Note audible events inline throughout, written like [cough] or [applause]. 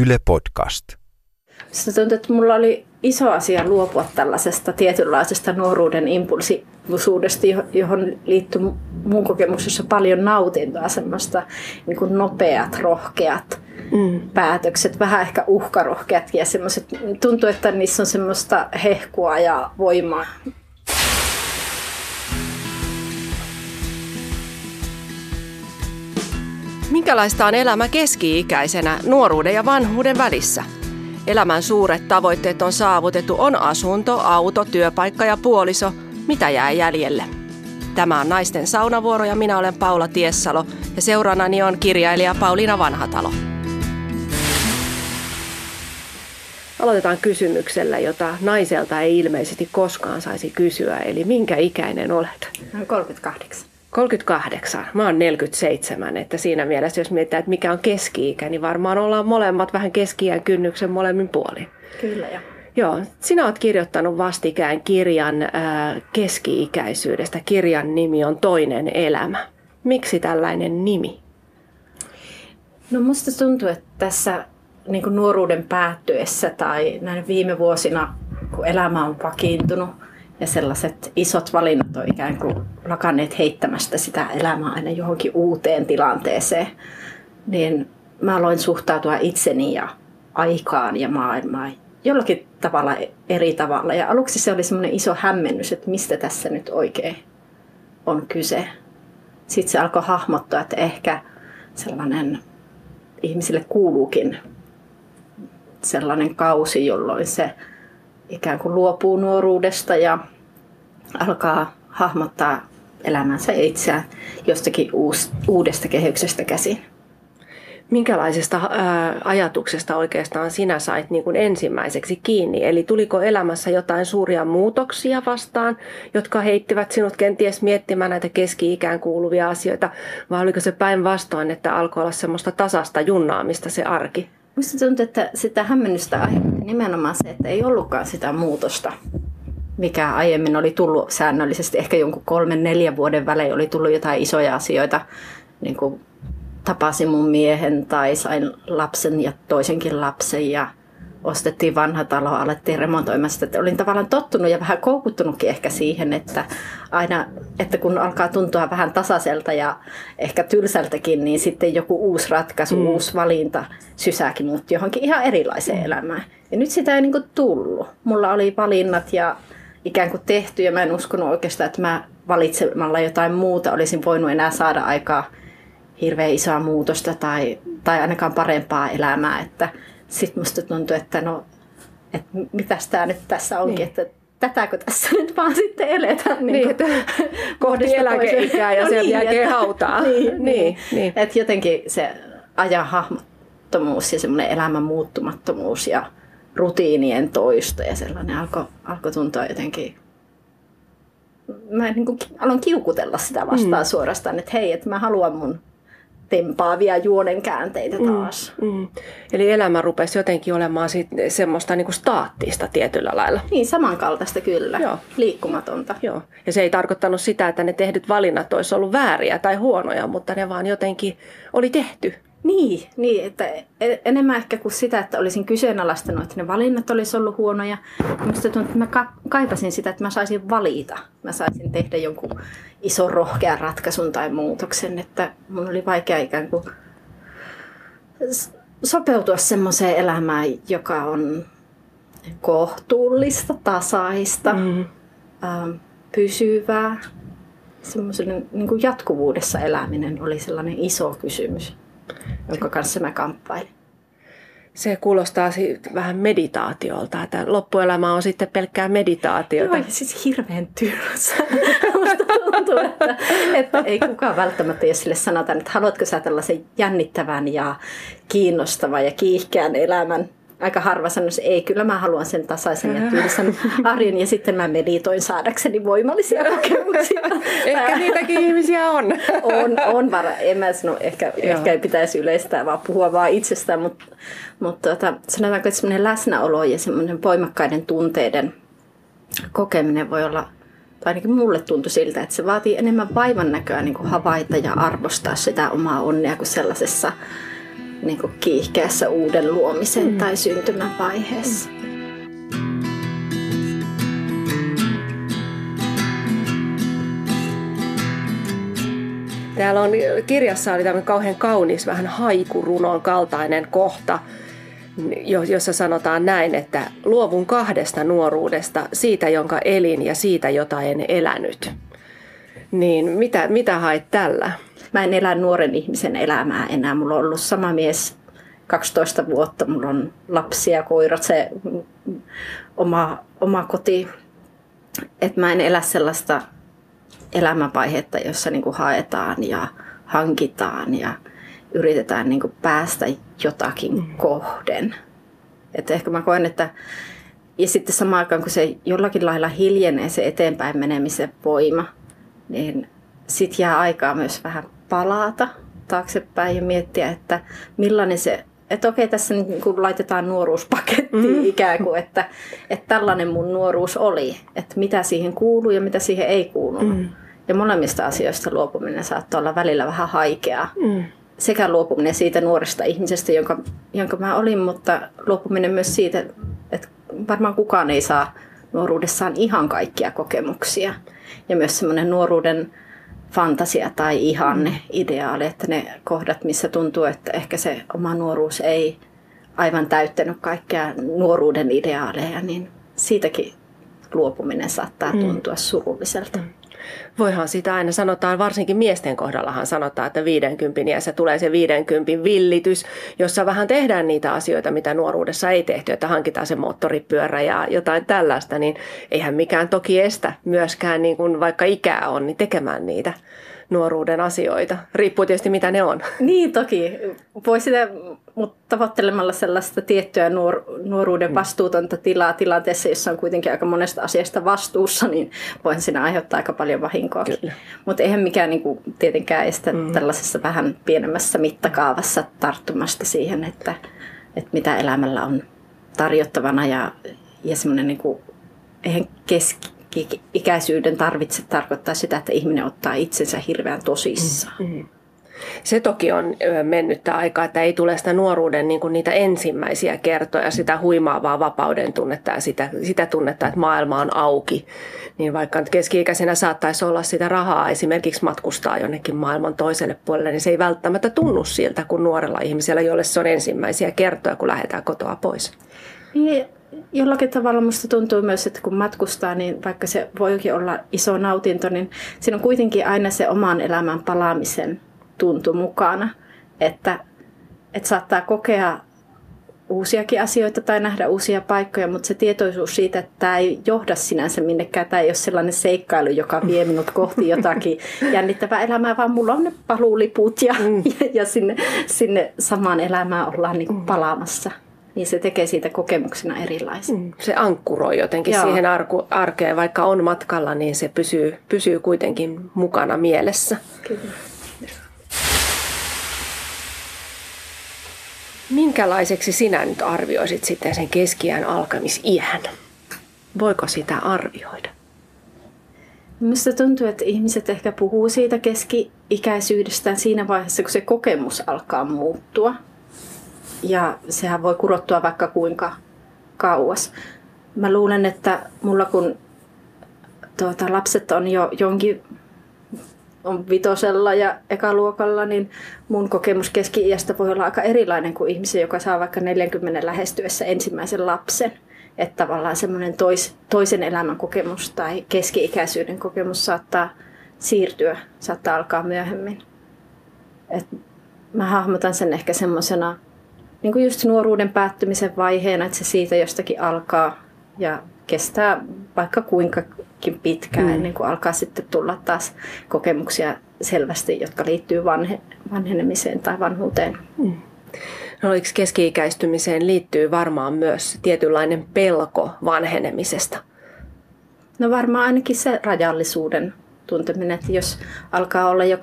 Yle Podcast. Se tuntuu, että mulla oli iso asia luopua tällaisesta tietynlaisesta nuoruuden impulsiivisuudesta, johon liittyy mun kokemuksessa paljon nautintoa, semmoista niin kuin nopeat, rohkeat mm. päätökset, vähän ehkä uhkarohkeat ja semmoiset, tuntuu, että niissä on semmoista hehkua ja voimaa. Minkälaista on elämä keski-ikäisenä nuoruuden ja vanhuuden välissä? Elämän suuret tavoitteet on saavutettu, on asunto, auto, työpaikka ja puoliso. Mitä jää jäljelle? Tämä on Naisten saunavuoro ja minä olen Paula Tiessalo ja seurannani on kirjailija Pauliina Vanhatalo. Aloitetaan kysymyksellä, jota naiselta ei ilmeisesti koskaan saisi kysyä. Eli minkä ikäinen olet? 38. 38. Mä oon 47, että siinä mielessä jos mietitään, että mikä on keski-ikä, niin varmaan ollaan molemmat vähän keski kynnyksen molemmin puolin. Kyllä jo. Joo, sinä oot kirjoittanut vastikään kirjan ää, keski-ikäisyydestä. Kirjan nimi on Toinen elämä. Miksi tällainen nimi? No musta tuntuu, että tässä niin nuoruuden päättyessä tai näin viime vuosina, kun elämä on vakiintunut – ja sellaiset isot valinnat on ikään kuin lakanneet heittämästä sitä elämää aina johonkin uuteen tilanteeseen, niin mä aloin suhtautua itseni ja aikaan ja maailmaan jollakin tavalla eri tavalla. Ja aluksi se oli semmoinen iso hämmennys, että mistä tässä nyt oikein on kyse. Sitten se alkoi hahmottaa, että ehkä sellainen ihmisille kuuluukin sellainen kausi, jolloin se ikään kuin luopuu nuoruudesta ja alkaa hahmottaa elämänsä itseään jostakin uus, uudesta kehyksestä käsin. Minkälaisesta ää, ajatuksesta oikeastaan sinä sait niin kuin ensimmäiseksi kiinni? Eli tuliko elämässä jotain suuria muutoksia vastaan, jotka heittivät sinut kenties miettimään näitä keski-ikään kuuluvia asioita, vai oliko se päinvastoin, että alkoi olla semmoista tasasta junnaamista se arki? Minusta tuntuu, että sitä hämmennystä aiheutti nimenomaan se, että ei ollutkaan sitä muutosta, mikä aiemmin oli tullut säännöllisesti. Ehkä jonkun kolmen, neljän vuoden välein oli tullut jotain isoja asioita, niin kuin tapasin mun miehen tai sain lapsen ja toisenkin lapsen ja ostettiin vanha talo, alettiin remontoimaan sitä. Olin tavallaan tottunut ja vähän koukuttunutkin ehkä siihen, että aina, että kun alkaa tuntua vähän tasaiselta ja ehkä tylsältäkin, niin sitten joku uusi ratkaisu, mm. uusi valinta sysääkin mut johonkin ihan erilaiseen mm. elämään. Ja nyt sitä ei niin tullut. Mulla oli valinnat ja ikään kuin tehty ja mä en uskonut oikeastaan, että mä valitsemalla jotain muuta olisin voinut enää saada aikaa hirveän isoa muutosta tai, tai ainakaan parempaa elämää. Että sitten musta tuntui, että no, että mitäs tämä nyt tässä onkin, niin. että tätäkö tässä [laughs] nyt vaan sitten eletään. Niin, niin että kohti eläkeikää ja [laughs] no sen niin, jälkeen että, hautaa. [laughs] Niin, niin, niin. niin. Että jotenkin se ajan hahmottomuus ja semmoinen elämän muuttumattomuus ja rutiinien toisto ja sellainen alkoi alko tuntua jotenkin mä niin kuin aloin kiukutella sitä vastaan mm. suorastaan, että hei, että mä haluan mun tempaavia juonenkäänteitä mm, taas. Mm, mm. Eli elämä rupesi jotenkin olemaan sit semmoista niin kuin staattista tietyllä lailla. Niin, samankaltaista kyllä. Joo. Liikkumatonta. Joo. Ja se ei tarkoittanut sitä, että ne tehdyt valinnat olisi ollut vääriä tai huonoja, mutta ne vaan jotenkin oli tehty. Niin, niin, että e- enemmän ehkä kuin sitä, että olisin kyseenalaistanut, että ne valinnat olisi ollut huonoja. Minusta tuntuu, että mä kaipasin sitä, että mä saisin valita. Mä saisin tehdä jonkun ison rohkean ratkaisun tai muutoksen, että mun oli vaikea ikään kuin sopeutua semmoiseen elämään, joka on kohtuullista, tasaista, mm. pysyvää. Semmoisen niin jatkuvuudessa eläminen oli sellainen iso kysymys jonka kanssa mä kamppailin. Se kuulostaa vähän meditaatiolta, että loppuelämä on sitten pelkkää meditaatiota. Joo, siis hirveän tylsä. [laughs] tuntuu, että, että ei kukaan välttämättä, jos sille sanotaan, että haluatko sä tällaisen jännittävän ja kiinnostavan ja kiihkeän elämän, aika harva sanoi, että ei, kyllä mä haluan sen tasaisen ja tylsän [laughs] arjen ja sitten mä meditoin saadakseni voimallisia [laughs] kokemuksia. ehkä niitäkin ihmisiä on. [laughs] on, on vara. En mä sano, ehkä, ehkä ei pitäisi yleistää, vaan puhua vaan itsestään, mutta, mutta tota, sanotaanko, että semmoinen läsnäolo ja semmoinen voimakkaiden tunteiden kokeminen voi olla tai ainakin mulle tuntui siltä, että se vaatii enemmän vaivan näköä niin kuin havaita ja arvostaa sitä omaa onnea kuin sellaisessa niin kuin kiihkeässä uuden luomisen mm. tai syntymän vaiheessa. Mm. Täällä on, kirjassa oli tämmöinen kauhean kaunis, vähän haikurunon kaltainen kohta, jossa sanotaan näin, että luovun kahdesta nuoruudesta, siitä jonka elin ja siitä jota en elänyt. Niin mitä, mitä haet tällä? Mä en elä nuoren ihmisen elämää enää. Mulla on ollut sama mies 12 vuotta. Mulla on lapsia, koirat, se oma, oma koti. Että mä en elä sellaista elämänvaihetta, jossa niin kuin haetaan ja hankitaan ja yritetään niin kuin päästä jotakin mm. kohden. Että ehkä mä koen, että ja sitten samaan aikaan, kun se jollakin lailla hiljenee se eteenpäin menemisen voima, niin sit jää aikaa myös vähän palata taaksepäin ja miettiä, että millainen se, että okei tässä niin kun laitetaan nuoruuspakettiin mm. ikään kuin, että, että tällainen mun nuoruus oli, että mitä siihen kuuluu ja mitä siihen ei kuulunut. Mm. Ja molemmista asioista luopuminen saattaa olla välillä vähän haikeaa. Mm. Sekä luopuminen siitä nuoresta ihmisestä, jonka, jonka mä olin, mutta luopuminen myös siitä, että varmaan kukaan ei saa nuoruudessaan ihan kaikkia kokemuksia. Ja myös semmoinen nuoruuden fantasia tai ihanne, mm. ideaali, että ne kohdat, missä tuntuu, että ehkä se oma nuoruus ei aivan täyttänyt kaikkia nuoruuden ideaaleja, niin siitäkin luopuminen saattaa mm. tuntua surulliselta. Mm. Voihan sitä aina sanotaan, varsinkin miesten kohdallahan sanotaan, että 50 iässä tulee se 50 villitys, jossa vähän tehdään niitä asioita, mitä nuoruudessa ei tehty, että hankitaan se moottoripyörä ja jotain tällaista, niin eihän mikään toki estä myöskään, niin kuin vaikka ikää on, niin tekemään niitä nuoruuden asioita. Riippuu tietysti mitä ne on. [laughs] Niin toki. Voi sitä, mutta tavoittelemalla sellaista tiettyä nuor, nuoruuden mm. vastuutonta tilaa tilanteessa, jossa on kuitenkin aika monesta asiasta vastuussa, niin voin siinä aiheuttaa aika paljon vahinkoa. Mutta eihän mikään niin kuin, tietenkään estä mm. tällaisessa vähän pienemmässä mittakaavassa tarttumasta siihen, että, että mitä elämällä on tarjottavana ja, ja semmoinen niin kuin, eihän keski, ikäisyyden tarvitse tarkoittaa sitä, että ihminen ottaa itsensä hirveän tosissaan. Mm-hmm. Se toki on mennyttä aikaa, että ei tule sitä nuoruuden niin kuin niitä ensimmäisiä kertoja, sitä huimaavaa vapauden tunnetta ja sitä, sitä tunnetta, että maailma on auki. Niin vaikka nyt keski-ikäisenä saattaisi olla sitä rahaa esimerkiksi matkustaa jonnekin maailman toiselle puolelle, niin se ei välttämättä tunnu siltä kuin nuorella ihmisellä, jolle se on ensimmäisiä kertoja, kun lähdetään kotoa pois. Niin, jollakin tavalla musta tuntuu myös, että kun matkustaa, niin vaikka se voikin olla iso nautinto, niin siinä on kuitenkin aina se oman elämän palaamisen tuntu mukana. Että, että saattaa kokea uusiakin asioita tai nähdä uusia paikkoja, mutta se tietoisuus siitä, että tämä ei johda sinänsä minnekään, tämä ei ole sellainen seikkailu, joka vie minut kohti jotakin [laughs] jännittävää elämää, vaan mulla on ne paluuliput ja, mm. ja, ja sinne, sinne samaan elämään ollaan niin palaamassa niin se tekee siitä kokemuksena erilaisen. Mm, se ankkuroi jotenkin Joo. siihen arku, arkeen, vaikka on matkalla, niin se pysyy, pysyy kuitenkin mukana mielessä. Kyllä. Minkälaiseksi sinä nyt arvioisit sitten sen keskiään alkamisiän? Voiko sitä arvioida? Minusta tuntuu, että ihmiset ehkä puhuu siitä keski-ikäisyydestään siinä vaiheessa, kun se kokemus alkaa muuttua ja sehän voi kurottua vaikka kuinka kauas. Mä luulen, että mulla kun tuota, lapset on jo jonkin on vitosella ja ekaluokalla, niin mun kokemus keski-iästä voi olla aika erilainen kuin ihmisen, joka saa vaikka 40 lähestyessä ensimmäisen lapsen. Että tavallaan semmoinen tois, toisen elämän kokemus tai keski-ikäisyyden kokemus saattaa siirtyä, saattaa alkaa myöhemmin. Et mä hahmotan sen ehkä semmoisena niin kuin just nuoruuden päättymisen vaiheena, että se siitä jostakin alkaa ja kestää vaikka kuinkakin pitkään mm. ennen kuin alkaa sitten tulla taas kokemuksia selvästi, jotka liittyy vanhe, vanhenemiseen tai vanhuuteen. Mm. No, eikö keski-ikäistymiseen liittyy varmaan myös tietynlainen pelko vanhenemisesta? No varmaan ainakin se rajallisuuden tunteminen, että jos alkaa olla jo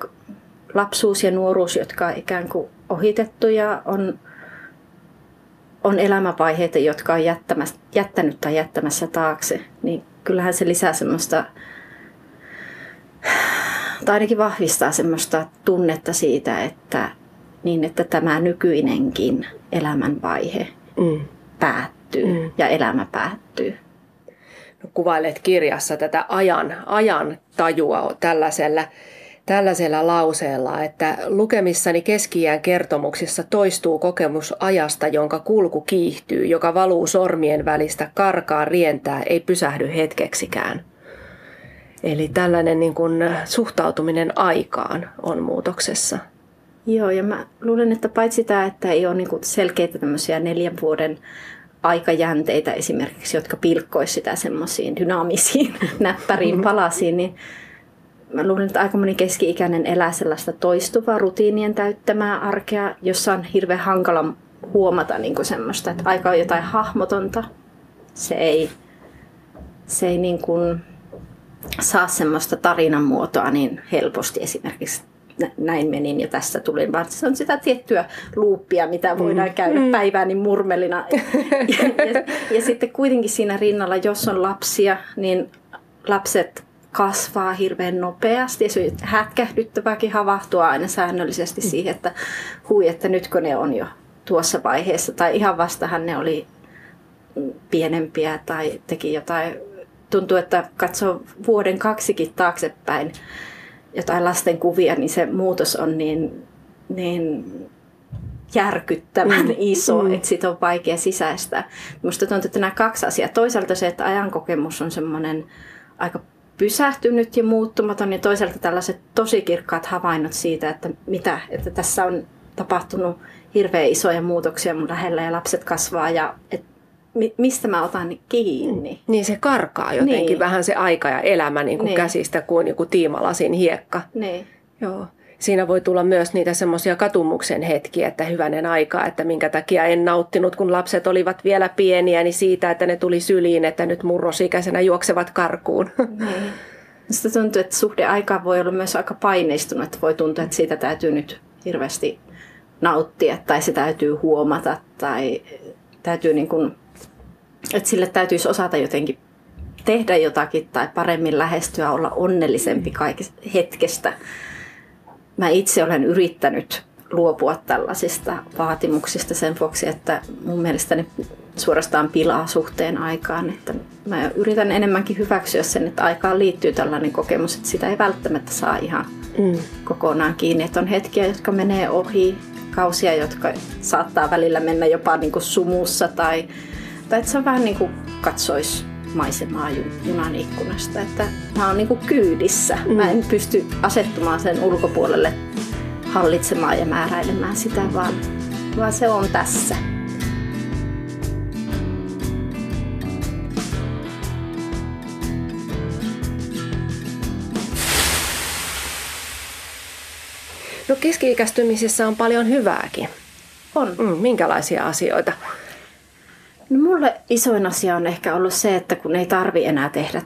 lapsuus ja nuoruus, jotka on ikään kuin ohitettu ja on on elämänvaiheita, jotka on jättänyt tai jättämässä taakse, niin kyllähän se lisää semmoista, tai ainakin vahvistaa semmoista tunnetta siitä, että niin, että tämä nykyinenkin elämänvaihe mm. päättyy mm. ja elämä päättyy. No, kuvailet kirjassa tätä ajan, ajan tajua tällaisella tällaisella lauseella, että lukemissani keskiään kertomuksissa toistuu kokemus ajasta, jonka kulku kiihtyy, joka valuu sormien välistä, karkaa, rientää, ei pysähdy hetkeksikään. Eli tällainen niin kuin suhtautuminen aikaan on muutoksessa. Joo, ja mä luulen, että paitsi tämä, että ei ole niin selkeitä tämmöisiä neljän vuoden aikajänteitä esimerkiksi, jotka pilkkoisivat sitä semmoisiin dynaamisiin [laughs] näppäriin palasiin, niin mä luulen, että aika moni keski-ikäinen elää sellaista toistuvaa rutiinien täyttämää arkea, jossa on hirveän hankala huomata niin kuin semmoista, että aika on jotain hahmotonta. Se ei, se ei niin kuin saa semmoista tarinan muotoa niin helposti esimerkiksi näin menin ja tässä tulin, vaan se on sitä tiettyä luuppia, mitä voidaan mm. käydä mm. päivääni murmelina. ja, [laughs] ja, ja sitten kuitenkin siinä rinnalla, jos on lapsia, niin lapset kasvaa hirveän nopeasti ja se on hätkähdyttävääkin havahtua aina säännöllisesti mm. siihen, että hui, että nytkö ne on jo tuossa vaiheessa tai ihan vastahan ne oli pienempiä tai teki jotain, tuntuu, että katsoo vuoden kaksikin taaksepäin jotain lasten kuvia, niin se muutos on niin, niin järkyttävän mm. iso, mm. että sitä on vaikea sisäistä. Minusta tuntuu, että nämä kaksi asiaa. Toisaalta se, että ajankokemus on semmoinen aika pysähtynyt ja muuttumaton ja toisaalta tällaiset tosi kirkkaat havainnot siitä, että mitä, että tässä on tapahtunut hirveän isoja muutoksia mun lähellä ja lapset kasvaa ja et, mistä mä otan kiinni. Niin se karkaa jotenkin niin. vähän se aika ja elämä niin kuin niin. käsistä kuin joku tiimalasin hiekka. Niin. Joo siinä voi tulla myös niitä semmoisia katumuksen hetkiä, että hyvänen aika, että minkä takia en nauttinut, kun lapset olivat vielä pieniä, niin siitä, että ne tuli syliin, että nyt murrosikäisenä juoksevat karkuun. [laughs] Niin. Sitten tuntuu, että suhde aika voi olla myös aika paineistunut, että voi tuntua, että siitä täytyy nyt hirveästi nauttia tai se täytyy huomata tai täytyy niin kuin, että sille täytyisi osata jotenkin tehdä jotakin tai paremmin lähestyä, olla onnellisempi kaikesta hetkestä mä itse olen yrittänyt luopua tällaisista vaatimuksista sen vuoksi, että mun mielestä ne suorastaan pilaa suhteen aikaan. Että mä yritän enemmänkin hyväksyä sen, että aikaan liittyy tällainen kokemus, että sitä ei välttämättä saa ihan mm. kokonaan kiinni. Että on hetkiä, jotka menee ohi, kausia, jotka saattaa välillä mennä jopa niin kuin sumussa tai, tai että se on vähän niin kuin katsoisi maisemaa junan ikkunasta. Että mä oon niinku kyydissä. Mm. Mä en pysty asettumaan sen ulkopuolelle hallitsemaan ja määräilemään sitä, vaan, vaan se on tässä. No keski-ikäistymisessä on paljon hyvääkin. On. Mm, minkälaisia asioita? No mulle isoin asia on ehkä ollut se, että kun ei tarvi enää tehdä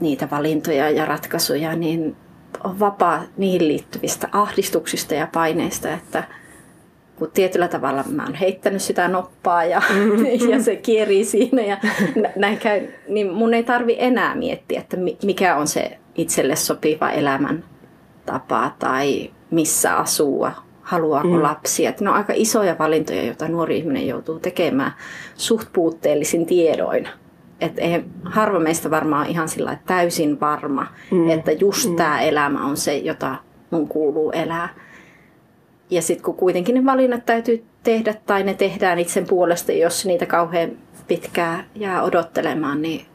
niitä valintoja ja ratkaisuja, niin on vapaa niihin liittyvistä ahdistuksista ja paineista, että kun tietyllä tavalla mä oon heittänyt sitä noppaa ja, [laughs] [laughs] ja se kierii siinä ja näin käy, niin mun ei tarvi enää miettiä, että mikä on se itselle sopiva elämän tapa tai missä asua, haluaako mm. lapsia. Että ne on aika isoja valintoja, joita nuori ihminen joutuu tekemään suht puutteellisin tiedoin. Että ei, harva meistä varmaan ihan sillä täysin varma, mm. että just mm. tämä elämä on se, jota mun kuuluu elää. Ja sitten kun kuitenkin ne valinnat täytyy tehdä tai ne tehdään itsen puolesta, jos niitä kauhean pitkää jää odottelemaan, niin,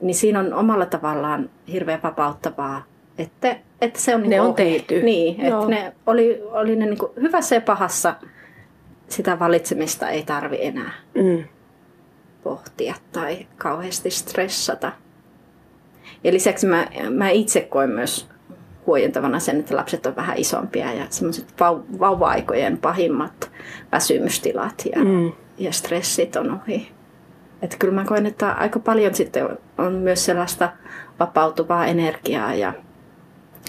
niin siinä on omalla tavallaan hirveän vapauttavaa että, että se on niin ne on tehty. Niin, että ne oli, oli ne niin kuin hyvässä ja pahassa sitä valitsemista ei tarvi enää mm. pohtia tai kauheasti stressata. Ja lisäksi mä, mä itse koen myös huojentavana sen, että lapset on vähän isompia ja semmoiset vauva-aikojen pahimmat väsymystilat ja, mm. ja stressit on ohi. Että kyllä mä koen, että aika paljon sitten on myös sellaista vapautuvaa energiaa ja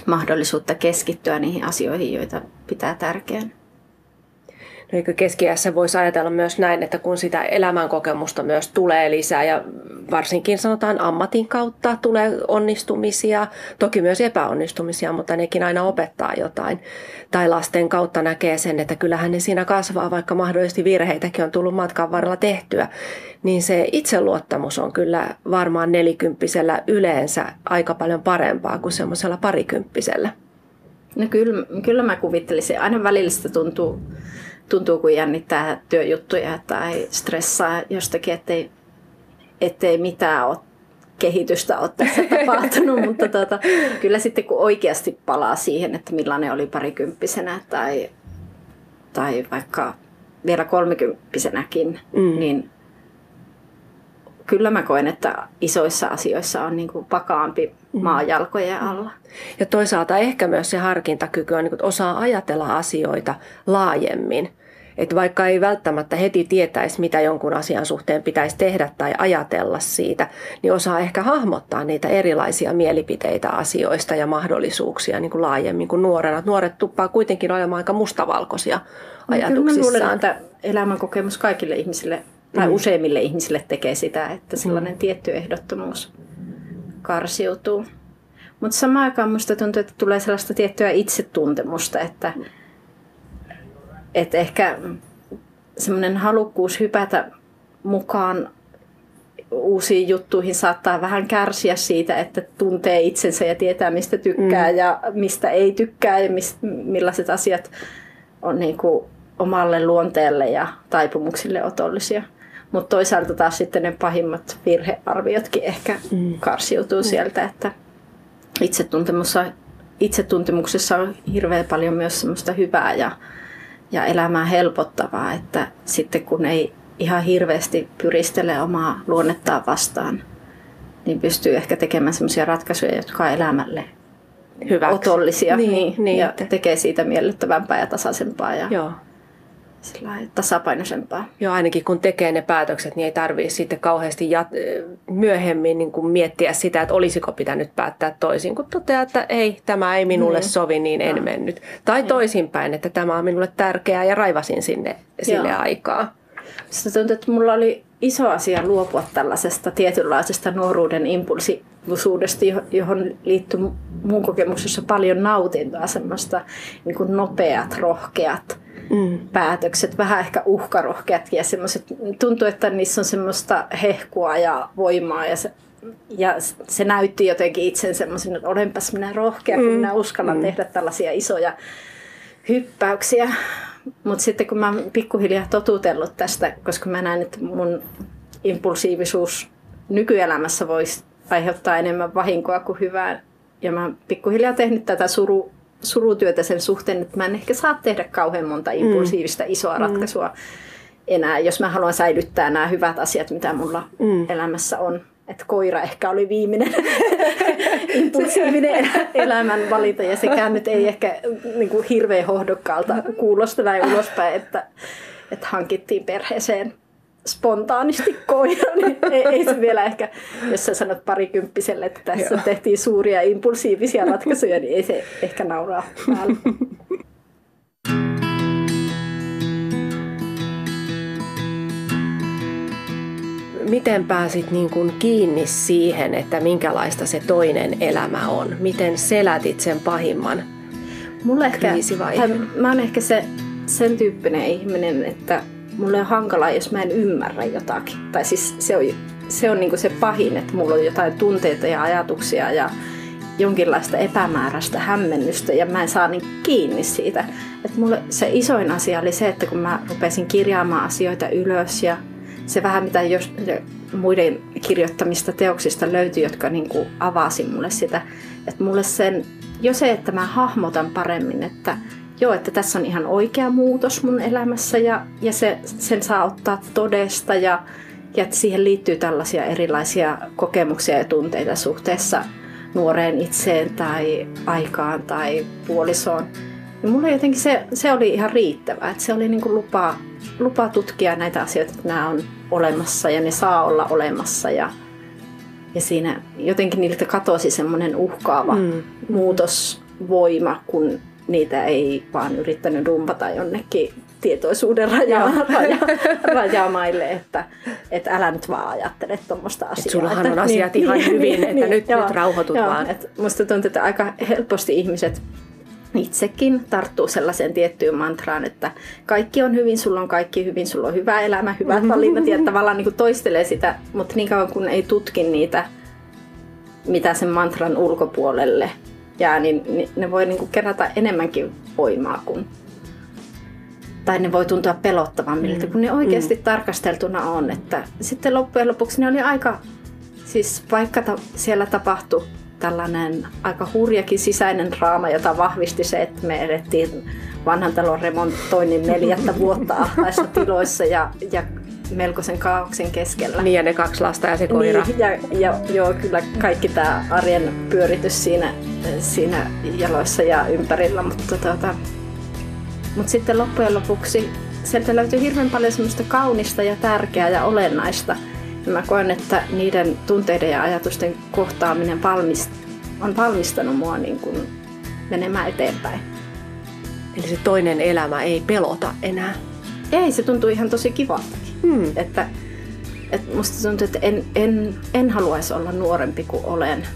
mahdollisuutta keskittyä niihin asioihin, joita pitää tärkeänä. No eikö keskiässä voisi ajatella myös näin, että kun sitä elämänkokemusta myös tulee lisää ja varsinkin sanotaan ammatin kautta tulee onnistumisia, toki myös epäonnistumisia, mutta nekin aina opettaa jotain. Tai lasten kautta näkee sen, että kyllähän ne siinä kasvaa, vaikka mahdollisesti virheitäkin on tullut matkan varrella tehtyä. Niin se itseluottamus on kyllä varmaan nelikymppisellä yleensä aika paljon parempaa kuin semmoisella parikymppisellä. No kyllä, kyllä mä kuvittelisin. Aina välillä tuntuu, tuntuu, kun jännittää työjuttuja tai stressaa jostakin, ettei, ettei mitään ole kehitystä ole tässä [laughs] tapahtunut, mutta tota, kyllä sitten kun oikeasti palaa siihen, että millainen oli parikymppisenä tai, tai vaikka vielä kolmekymppisenäkin, mm. niin kyllä mä koen, että isoissa asioissa on niin kuin vakaampi mm. maajalkojen alla. Ja toisaalta ehkä myös se harkintakyky on, niin kuin, että osaa ajatella asioita laajemmin. Että vaikka ei välttämättä heti tietäisi, mitä jonkun asian suhteen pitäisi tehdä tai ajatella siitä, niin osaa ehkä hahmottaa niitä erilaisia mielipiteitä asioista ja mahdollisuuksia niin kuin laajemmin kuin nuorena. Nuoret tuppaa kuitenkin olemaan aika mustavalkoisia ajatuksissaan. Kyllä mä luulen, että elämänkokemus kaikille ihmisille tai mm. useimmille ihmisille tekee sitä, että sellainen mm. tietty ehdottomuus karsiutuu. Mutta samaan aikaan minusta tuntuu, että tulee sellaista tiettyä itsetuntemusta, että, että ehkä semmoinen halukkuus hypätä mukaan uusiin juttuihin saattaa vähän kärsiä siitä, että tuntee itsensä ja tietää, mistä tykkää mm. ja mistä ei tykkää ja mist, millaiset asiat on niin kuin omalle luonteelle ja taipumuksille otollisia. Mutta toisaalta taas sitten ne pahimmat virhearviotkin ehkä mm. karsiutuu mm. sieltä, että itsetuntemuksessa, itsetuntemuksessa on hirveän paljon myös semmoista hyvää ja, ja elämää helpottavaa, että sitten kun ei ihan hirveästi pyristele omaa luonnettaan vastaan, niin pystyy ehkä tekemään semmoisia ratkaisuja, jotka on elämälle Hyväksi. otollisia niin, niin, niin, ja tekee siitä miellyttävämpää ja tasaisempaa. Ja, Joo tasapainoisempaa. Joo, ainakin kun tekee ne päätökset, niin ei tarvitse sitten kauheasti jat- myöhemmin niin kuin miettiä sitä, että olisiko pitänyt päättää toisin, kun toteaa, että ei, tämä ei minulle niin. sovi, niin en no. mennyt. Tai Joo. toisinpäin, että tämä on minulle tärkeää ja raivasin sinne sille Joo. aikaa. Sitten tuntuu, että mulla oli iso asia luopua tällaisesta tietynlaisesta nuoruuden impulsiivisuudesta, johon liittyy mun kokemuksessa paljon nautintoa, semmoista niin kuin nopeat, rohkeat, mm. päätökset, vähän ehkä uhkarohkeat ja semmoiset, tuntuu, että niissä on semmoista hehkua ja voimaa ja se, ja se näytti jotenkin itsen semmoisen, että olenpas minä rohkea, kun mm. minä uskallan mm. tehdä tällaisia isoja hyppäyksiä. Mutta sitten kun mä oon pikkuhiljaa totutellut tästä, koska mä näen, että mun impulsiivisuus nykyelämässä voisi aiheuttaa enemmän vahinkoa kuin hyvää. Ja mä oon pikkuhiljaa tehnyt tätä suru, surutyötä sen suhteen, että mä en ehkä saa tehdä kauhean monta mm. impulsiivista isoa mm. ratkaisua enää, jos mä haluan säilyttää nämä hyvät asiat, mitä mulla mm. elämässä on. Että koira ehkä oli viimeinen [laughs] impulsiivinen elämän valinta ja sekään nyt ei ehkä niin kuin hirveän hohdokkaalta kuulosta näin ulospäin, että, että hankittiin perheeseen spontaanisti koira, niin ei, ei se vielä ehkä, jos sä sanot parikymppiselle, että tässä Joo. tehtiin suuria impulsiivisia ratkaisuja, niin ei se ehkä nauraa päällä. Miten pääsit niin kuin kiinni siihen, että minkälaista se toinen elämä on? Miten selätit sen pahimman Mulle ehkä, Mä oon ehkä se, sen tyyppinen ihminen, että mulle on hankalaa, jos mä en ymmärrä jotakin. Tai siis se on, se on niinku se pahin, että mulla on jotain tunteita ja ajatuksia ja jonkinlaista epämääräistä hämmennystä ja mä en saa niin kiinni siitä. Et mulle se isoin asia oli se, että kun mä rupesin kirjaamaan asioita ylös ja se vähän mitä jos, muiden kirjoittamista teoksista löytyi, jotka niin kuin avasi mulle sitä. Että mulle sen, jo se, että mä hahmotan paremmin, että joo, että tässä on ihan oikea muutos mun elämässä ja, ja se, sen saa ottaa todesta ja, ja että siihen liittyy tällaisia erilaisia kokemuksia ja tunteita suhteessa nuoreen itseen tai aikaan tai puolisoon. Ja mulle jotenkin se, se oli ihan riittävää, että se oli niin kuin lupa, lupa tutkia näitä asioita, että nämä on olemassa ja ne saa olla olemassa ja, ja siinä jotenkin niiltä katosi semmoinen uhkaava mm. muutosvoima, kun niitä ei vaan yrittänyt dumpata jonnekin tietoisuuden raja, [laughs] raja, rajamaille, että, että älä nyt vaan ajattele tuommoista asiaa. Että sullahan on asiat [laughs] niin, ihan hyvin, että niin, nyt, joo, nyt rauhoitut joo, vaan. Että musta tuntuu, että aika helposti ihmiset itsekin tarttuu sellaiseen tiettyyn mantraan, että kaikki on hyvin, sulla on kaikki hyvin, sulla on hyvä elämä, hyvät mm-hmm. valinnat ja tavallaan niin kuin toistelee sitä, mutta niin kauan kun ei tutki niitä, mitä sen mantran ulkopuolelle jää, niin, niin ne voi niin kuin kerätä enemmänkin voimaa kuin tai ne voi tuntua pelottavammilta, mm. kun ne oikeasti mm. tarkasteltuna on. Että sitten loppujen lopuksi ne oli aika, siis vaikka ta- siellä tapahtui tällainen aika hurjakin sisäinen draama, jota vahvisti se, että me edettiin vanhan talon remontoinnin neljättä vuotta ahtaissa tiloissa ja, ja melkoisen kaauksen keskellä. Niin ja ne kaksi lasta ja se koira. Niin, ja, ja joo, kyllä kaikki tämä arjen pyöritys siinä, siinä jaloissa ja ympärillä, mutta tota, mutta sitten loppujen lopuksi sieltä löytyy hirveän paljon semmoista kaunista ja tärkeää ja olennaista. Ja mä koen, että niiden tunteiden ja ajatusten kohtaaminen valmist, on valmistanut mua niin kuin menemään eteenpäin. Eli se toinen elämä ei pelota enää? Ei, se tuntuu ihan tosi kivaltakin. Hmm. Että, että musta tuntuu, että en, en, en haluaisi olla nuorempi kuin olen.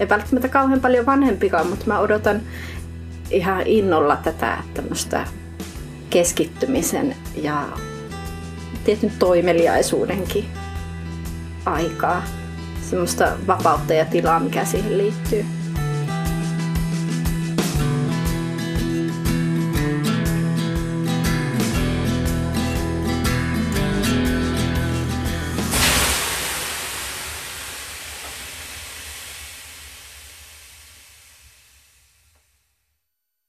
Ei välttämättä kauhean paljon vanhempikaan, mutta mä odotan ihan innolla tätä tämmöistä keskittymisen ja tietyn toimeliaisuudenkin aikaa. Semmoista vapautta ja tilaa, mikä siihen liittyy.